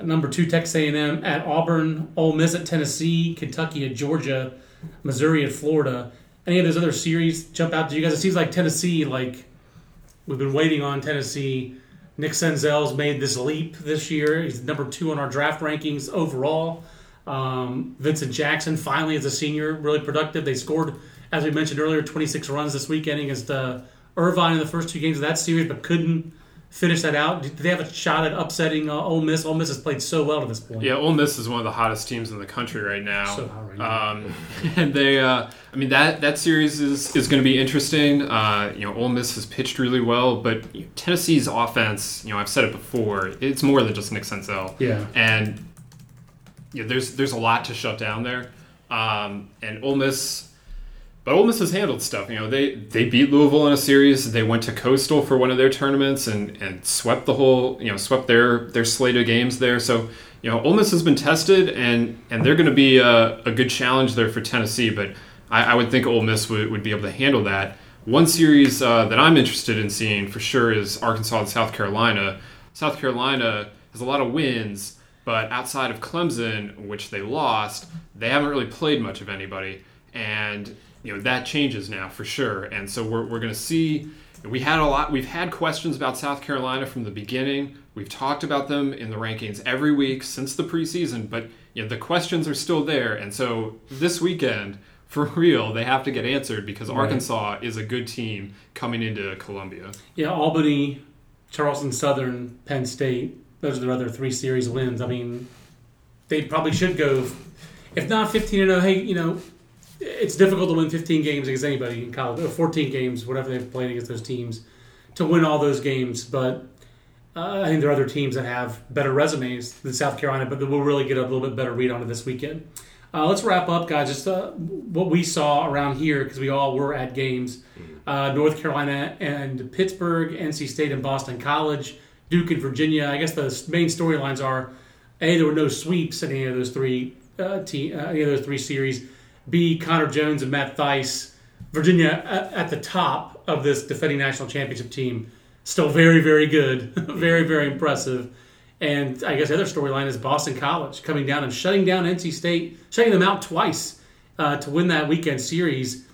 number two Texas A&M at Auburn, Ole Miss at Tennessee, Kentucky at Georgia, Missouri at Florida. Any of those other series jump out to you guys? It seems like Tennessee, like we've been waiting on Tennessee. Nick Senzel's made this leap this year. He's number two on our draft rankings overall. Um, Vincent Jackson finally, as a senior, really productive. They scored, as we mentioned earlier, 26 runs this weekend against uh, Irvine in the first two games of that series, but couldn't finish that out. Did they have a shot at upsetting uh, Ole Miss? Ole Miss has played so well to this point. Yeah, Ole Miss is one of the hottest teams in the country right now. So hot right now. Um, and they, uh, I mean, that that series is, is going to be interesting. Uh, you know, Ole Miss has pitched really well, but Tennessee's offense, you know, I've said it before, it's more than just Nick Senzel. Yeah. And you know, there's there's a lot to shut down there. Um, and Ole Miss, but Ole Miss has handled stuff. You know, they they beat Louisville in a series. They went to Coastal for one of their tournaments and and swept the whole. You know, swept their their slate of games there. So you know, Ole Miss has been tested, and and they're going to be a, a good challenge there for Tennessee. But I, I would think Ole Miss would, would be able to handle that. One series uh, that I'm interested in seeing for sure is Arkansas and South Carolina. South Carolina has a lot of wins, but outside of Clemson, which they lost, they haven't really played much of anybody. And you know that changes now for sure. And so we're, we're going to see. We had a lot. We've had questions about South Carolina from the beginning. We've talked about them in the rankings every week since the preseason, but you know the questions are still there. And so this weekend, for real, they have to get answered because Right. Arkansas is a good team coming into Columbia. Yeah, Albany, Charleston Southern, Penn State. Those are their other three series wins. I mean, they probably should go, if not 15 and 0. Hey, you know, it's difficult to win 15 games against anybody in college, or 14 games, whatever they've played against those teams, to win all those games. But uh, I think there are other teams that have better resumes than South Carolina, but we'll really get a little bit better read on it this weekend. Uh, let's wrap up, guys. Just uh, what we saw around here because we all were at games. Uh, North Carolina and Pittsburgh, NC State and Boston College, Duke and Virginia. I guess the main storylines are: a, there were no sweeps in any of those three uh, te- uh, any of those three series. B, Connor Jones and Matt Thaiss. Virginia at, at the top of this defending national championship team, still very, very good, very, very impressive. And I guess the other storyline is Boston College coming down and shutting down NC State, shutting them out twice uh, to win that weekend series.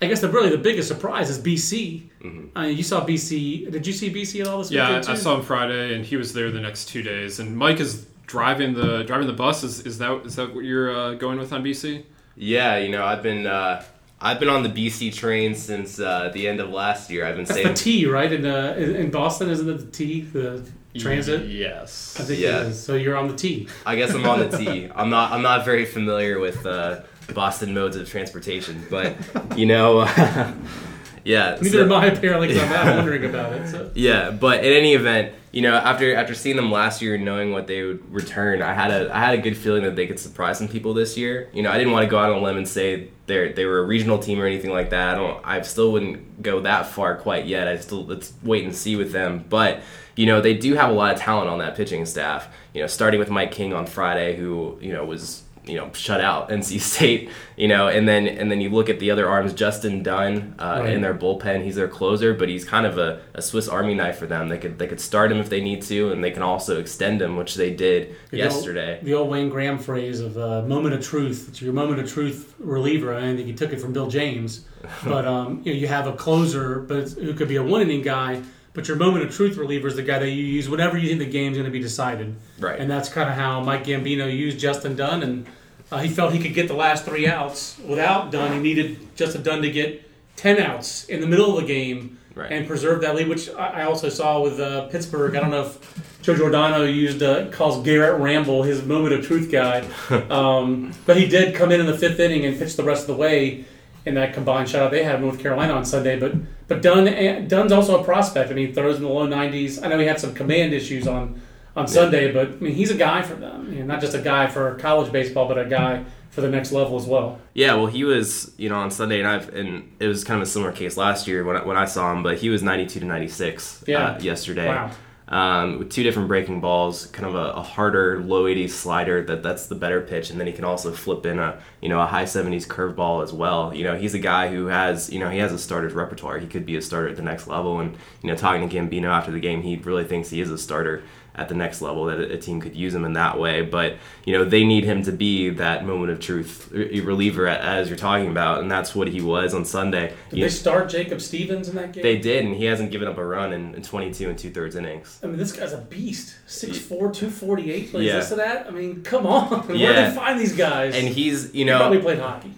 I guess the really the biggest surprise is BC. Uh, you saw BC. Did you see BC at all this Yeah? I saw him Friday, and he was there the next two days. And Mike is driving the driving the bus. Is, is that is that what you're uh, going with on BC? Yeah, you know, I've been uh, I've been on the BC train since uh, the end of last year. I've been That's saying the T, right? In, uh, in in Boston, isn't it the T, the transit? Yes. I think Yeah. it is. So you're on the T. I guess I'm on the T. I'm not. I'm not very familiar with uh, Boston modes of transportation, but you know, yeah. Neither so- am I apparently because I'm not wondering about it. So. Yeah, but in any event, you know, after after seeing them last year and knowing what they would return, I had a I had a good feeling that they could surprise some people this year. You know, I didn't want to go out on a limb and say they they were a regional team or anything like that. I don't. I still wouldn't go that far quite yet. I still let's wait and see with them. But you know, they do have a lot of talent on that pitching staff. You know, starting with Mike King on Friday, who you know was you know shut out NC State. You know, and then and then you look at the other arms, Justin Dunn uh, Right. in their bullpen. He's their closer, but he's kind of a, a Swiss Army knife for them. They could they could start him if they need to, and they can also extend him, which they did The old- yesterday. the old Wayne Graham phrase of uh, "moment of truth." It's your moment of truth reliever. I think he took it from Bill James, but um, you know you have a closer, but who could be a one inning guy. But your moment of truth reliever is the guy that you use whenever you think the game's going to be decided. Right. And that's kind of how Mike Gambino used Justin Dunn, and uh, he felt he could get the last three outs without Dunn. He needed Justin Dunn to get ten outs in the middle of the game Right. and preserve that lead, which I also saw with uh, Pittsburgh. I don't know if Joe Jordano used uh, calls Garrett Ramble his moment of truth guy, um, but he did come in in the fifth inning and pitch the rest of the way in that combined shutout they had North Carolina on Sunday. But but Dunn eh, Dunn's also a prospect. I mean, he throws in the low 90s. I know he had some command issues on on Sunday, but I mean, he's a guy for them. You know, not just a guy for college baseball, but a guy for the next level as well. Yeah, well, he was, you know, on Sunday, and I've, and it was kind of a similar case last year when I, when I saw him, but he was 92 to 96 Yeah. uh, yesterday. Wow. Um, with two different breaking balls, kind of a, a harder low 80s slider that that's the better pitch, and then he can also flip in a you know a high 70s curveball as well. You know, he's a guy who has you know he has a starter's repertoire. He could be a starter at the next level, and you know talking to Gambino after the game, he really thinks he is a starter at the next level that a, team could use him in that way. But you know they need him to be that moment of truth reliever as you're talking about, and that's what he was on Sunday. Did You- they start Jacob Stevens in that game? they did, and he hasn't given up a run in, in 22 and two thirds innings. I mean, this guy's a beast. 6'4", 248 plays Yeah. this to that. I mean, come on. Where do Yeah. they find these guys? And he's, you know He probably played hockey.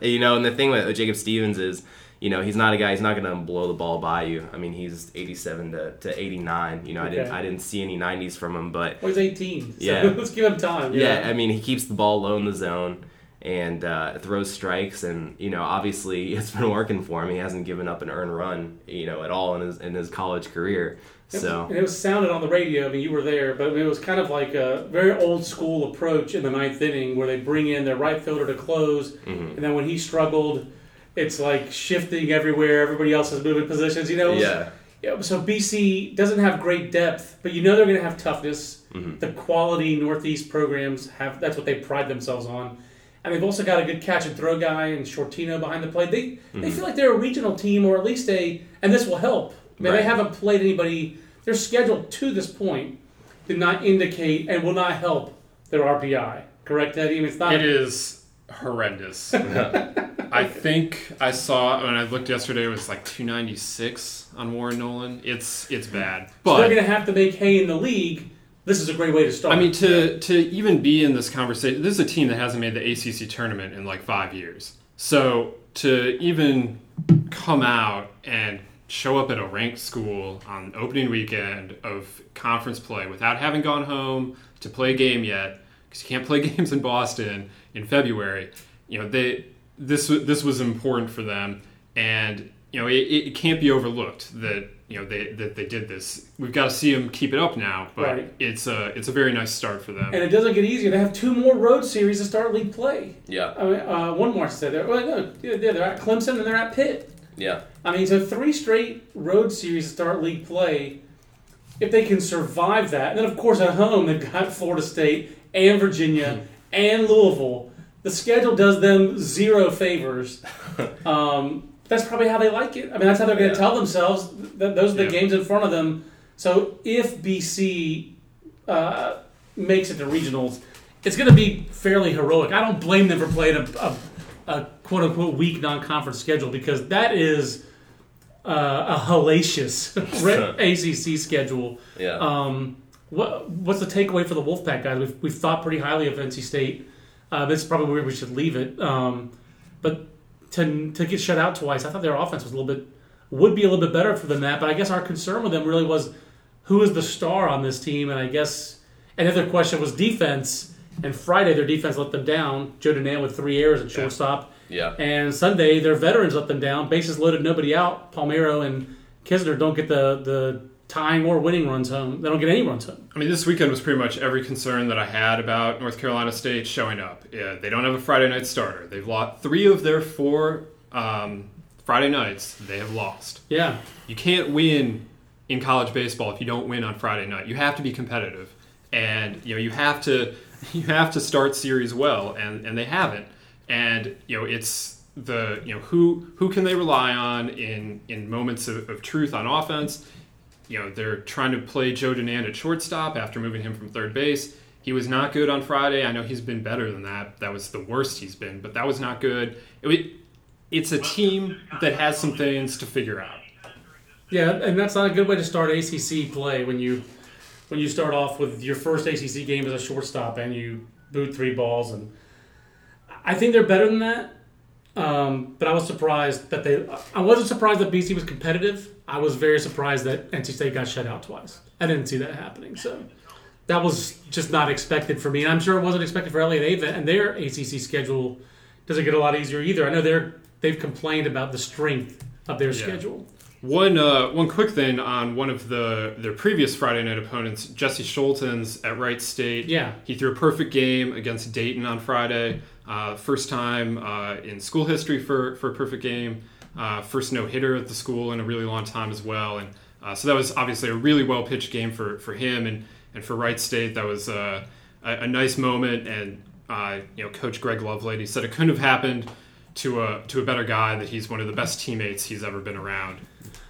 you know, and the thing with Jacob Stevens is, you know, he's not a guy. He's not going to blow the ball by you. I mean, he's 87 to, to 89. You know, I didn't I didn't see any 90s from him, but Well, he's 18. So Yeah. let's give him time. you yeah. I mean, he keeps the ball low in the zone and uh, throws strikes, and you know, obviously, it's been working for him. He hasn't given up an earned run, you know, at all in his in his college career. So And it was sounded on the radio. I mean, you were there, but it was kind of like a very old school approach in the ninth inning where they bring in their right fielder to close, mhm. and then when he struggled, it's like shifting everywhere. Everybody else is moving positions. You know, yeah, Yeah, so BC doesn't have great depth, but you know they're going to have toughness. Mhm. The quality Northeast programs have that's what they pride themselves on, and they've also got a good catch and throw guy and Shortino behind the plate. They they Mhm. feel like they're a regional team or at least a, and this will help. I mean, Right. they haven't played anybody. Their schedule to this point did not indicate and will not help their RPI. Correct, Eddie? I mean, it's not. It is horrendous. I think I saw when I looked yesterday. It was like 296 on Warren Nolan. It's it's bad, So but they're going to have to make hay in the league. This is a great way to start. I mean, to to even be in this conversation, this is a team that hasn't made the ACC tournament in like five years. So to even come out and show up at a ranked school on opening weekend of conference play without having gone home to play a game yet, because you can't play games in Boston in February. You know, they this this was important for them, and you know it, it can't be overlooked that you know they that they did this. We've got to see them keep it up now, but Right. it's a it's a very nice start for them. and it doesn't get easier. They have two more road series to start league play. yeah, I mean, uh, one more to say. They're, well, no, yeah, they're at Clemson and they're at Pitt. yeah, I mean, so three straight road series to start league play. If they can survive that, and then of course at home they've got Florida State and Virginia and Louisville. The schedule does them zero favors. Um, that's probably how they like it. I mean, that's how they're going to Yeah. tell themselves that those are the Yeah. games in front of them. So if BC uh, makes it to regionals, it's going to be fairly heroic. I don't blame them for playing a, a, a quote unquote weak non conference schedule because that is uh, a hellacious ACC schedule. yeah. Um, what, what's the takeaway for the Wolfpack guys? We've, we've thought pretty highly of NC State. Uh, this is probably where we should leave it. Um, but to, to get shut out twice, I thought their offense was a little bit would be a little bit better for than that. But I guess our concern with them really was who is the star on this team, and I guess another question was defense. And Friday their defense let them down. Joe Dunand with three errors at shortstop. yeah. And Sunday, their veterans let them down. Bases loaded, nobody out. Palmeiro and Knizner don't get the, the tying or winning runs home. They don't get any runs home. I mean, this weekend was pretty much every concern that I had about North Carolina State showing up. Yeah, they don't have a Friday night starter. They've lost three of their four um, Friday nights. They have lost. Yeah. You can't win in college baseball if you don't win on Friday night. You have to be competitive, and you know you have to you have to start series well, and and they haven't. And you know it's the you know who who can they rely on in in moments of, of truth on offense. You know they're trying to play Joe Dunand at shortstop after moving him from third base. He was not good on Friday. I know he's been better than that. That was the worst he's been, but that was not good. It, it's a team that has some things to figure out. Yeah, and that's not a good way to start ACC play when you when you start off with your first ACC game as a shortstop and you boot three balls and I think they're better than that. Um, but I was surprised that they. I wasn't surprised that BC was competitive. I was very surprised that NC State got shut out twice. I didn't see that happening. So that was just not expected for me. And I'm sure it wasn't expected for Ava, and their ACC schedule doesn't get a lot easier either. I know they're they've complained about the strength of their Yeah. schedule. One uh, one quick thing on one of the their previous Friday night opponents, Jesse Scholtens at Wright State. Yeah. he threw a perfect game against Dayton on Friday. Uh, first time uh, in school history for for a perfect game. Uh, first no hitter at the school in a really long time as well, and uh, so that was obviously a really well pitched game for for him and and for Wright State. That was uh, a, a nice moment, and uh, you know, Coach Greg Lovelady said it couldn't have happened to a to a better guy. That he's one of the best teammates he's ever been around.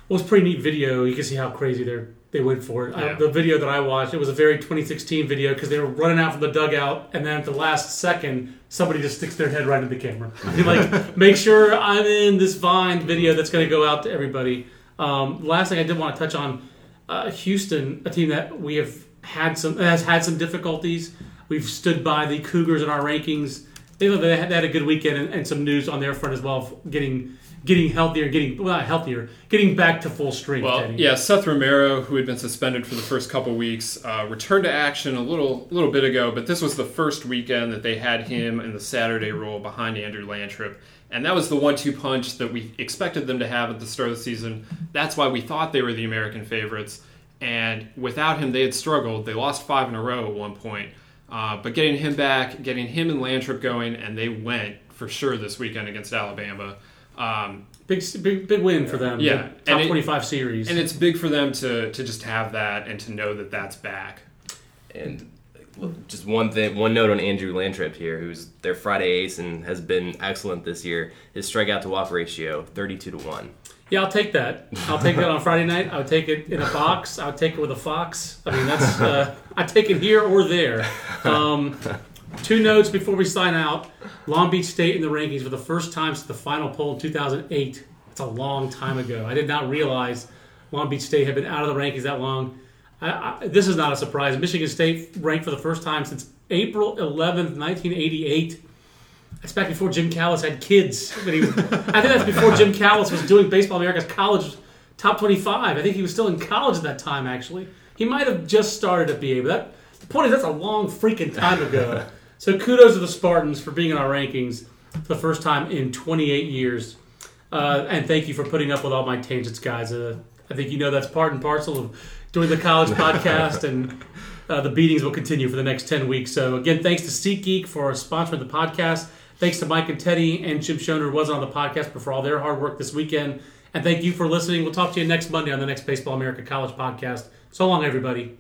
Well, it's pretty neat video. You can see how crazy they they went for it. I, Yeah. the video that I watched, it was a very 2016 video because they were running out from the dugout, and then at the last second, somebody just sticks their head right into the camera. Like, make sure I'm in this Vine video that's going to go out to everybody. Um, last thing I did want to touch on, uh, Houston, a team that we have had some has had some difficulties. We've stood by the Cougars in our rankings. They, they had a good weekend and, and some news on their front as well, getting getting healthier, getting well not healthier, getting back to full strength. Well, Teddy. yeah, Seth Romero, who had been suspended for the first couple weeks, uh, returned to action a little little bit ago. But this was the first weekend that they had him in the Saturday role behind Andrew Lantrip, and that was the one-two punch that we expected them to have at the start of the season. That's why we thought they were the American favorites. And without him, they had struggled. They lost five in a row at one point. Uh, but getting him back, getting him and Lantrip going, and they went for sure this weekend against Alabama. Um, Big, big, big win for them. Yeah, The top it- 25 series. and it's big for them to to just have that and to know that that's back. And just one thing, one note on Andrew Lantrip here, who's their Friday ace and has been excellent this year. His strikeout to walk ratio, thirty-two to one. yeah, I'll take that. I'll take that on Friday night. I would take it in a box. I would take it with a fox. I mean, that's uh, I take it here or there. Um, two notes before we sign out. Long Beach State in the rankings for the first time since the final poll in 2008. It's a long time ago. I did not realize Long Beach State had been out of the rankings that long. I, I, this is not a surprise. Michigan State ranked for the first time since April 11th, 1988. That's back before Jim Callis had kids. When he, I think that's before Jim Callis was doing Baseball America's college top 25. I think he was still in college at that time, actually. He might have just started at BA, but that, the point is that's a long freaking time ago. So kudos to the Spartans for being in our rankings for the first time in 28 years. Uh, and thank you for putting up with all my tangents, guys. Uh, I think you know that's part and parcel of doing the college podcast, and uh, the beatings will continue for the next 10 weeks. So, again, thanks to SeatGeek for sponsoring the podcast. Thanks to Mike and Teddy and Jim Shonerd, who wasn't on the podcast, but for all their hard work this weekend. And thank you for listening. We'll talk to you next Monday on the next Baseball America College podcast. So long, everybody.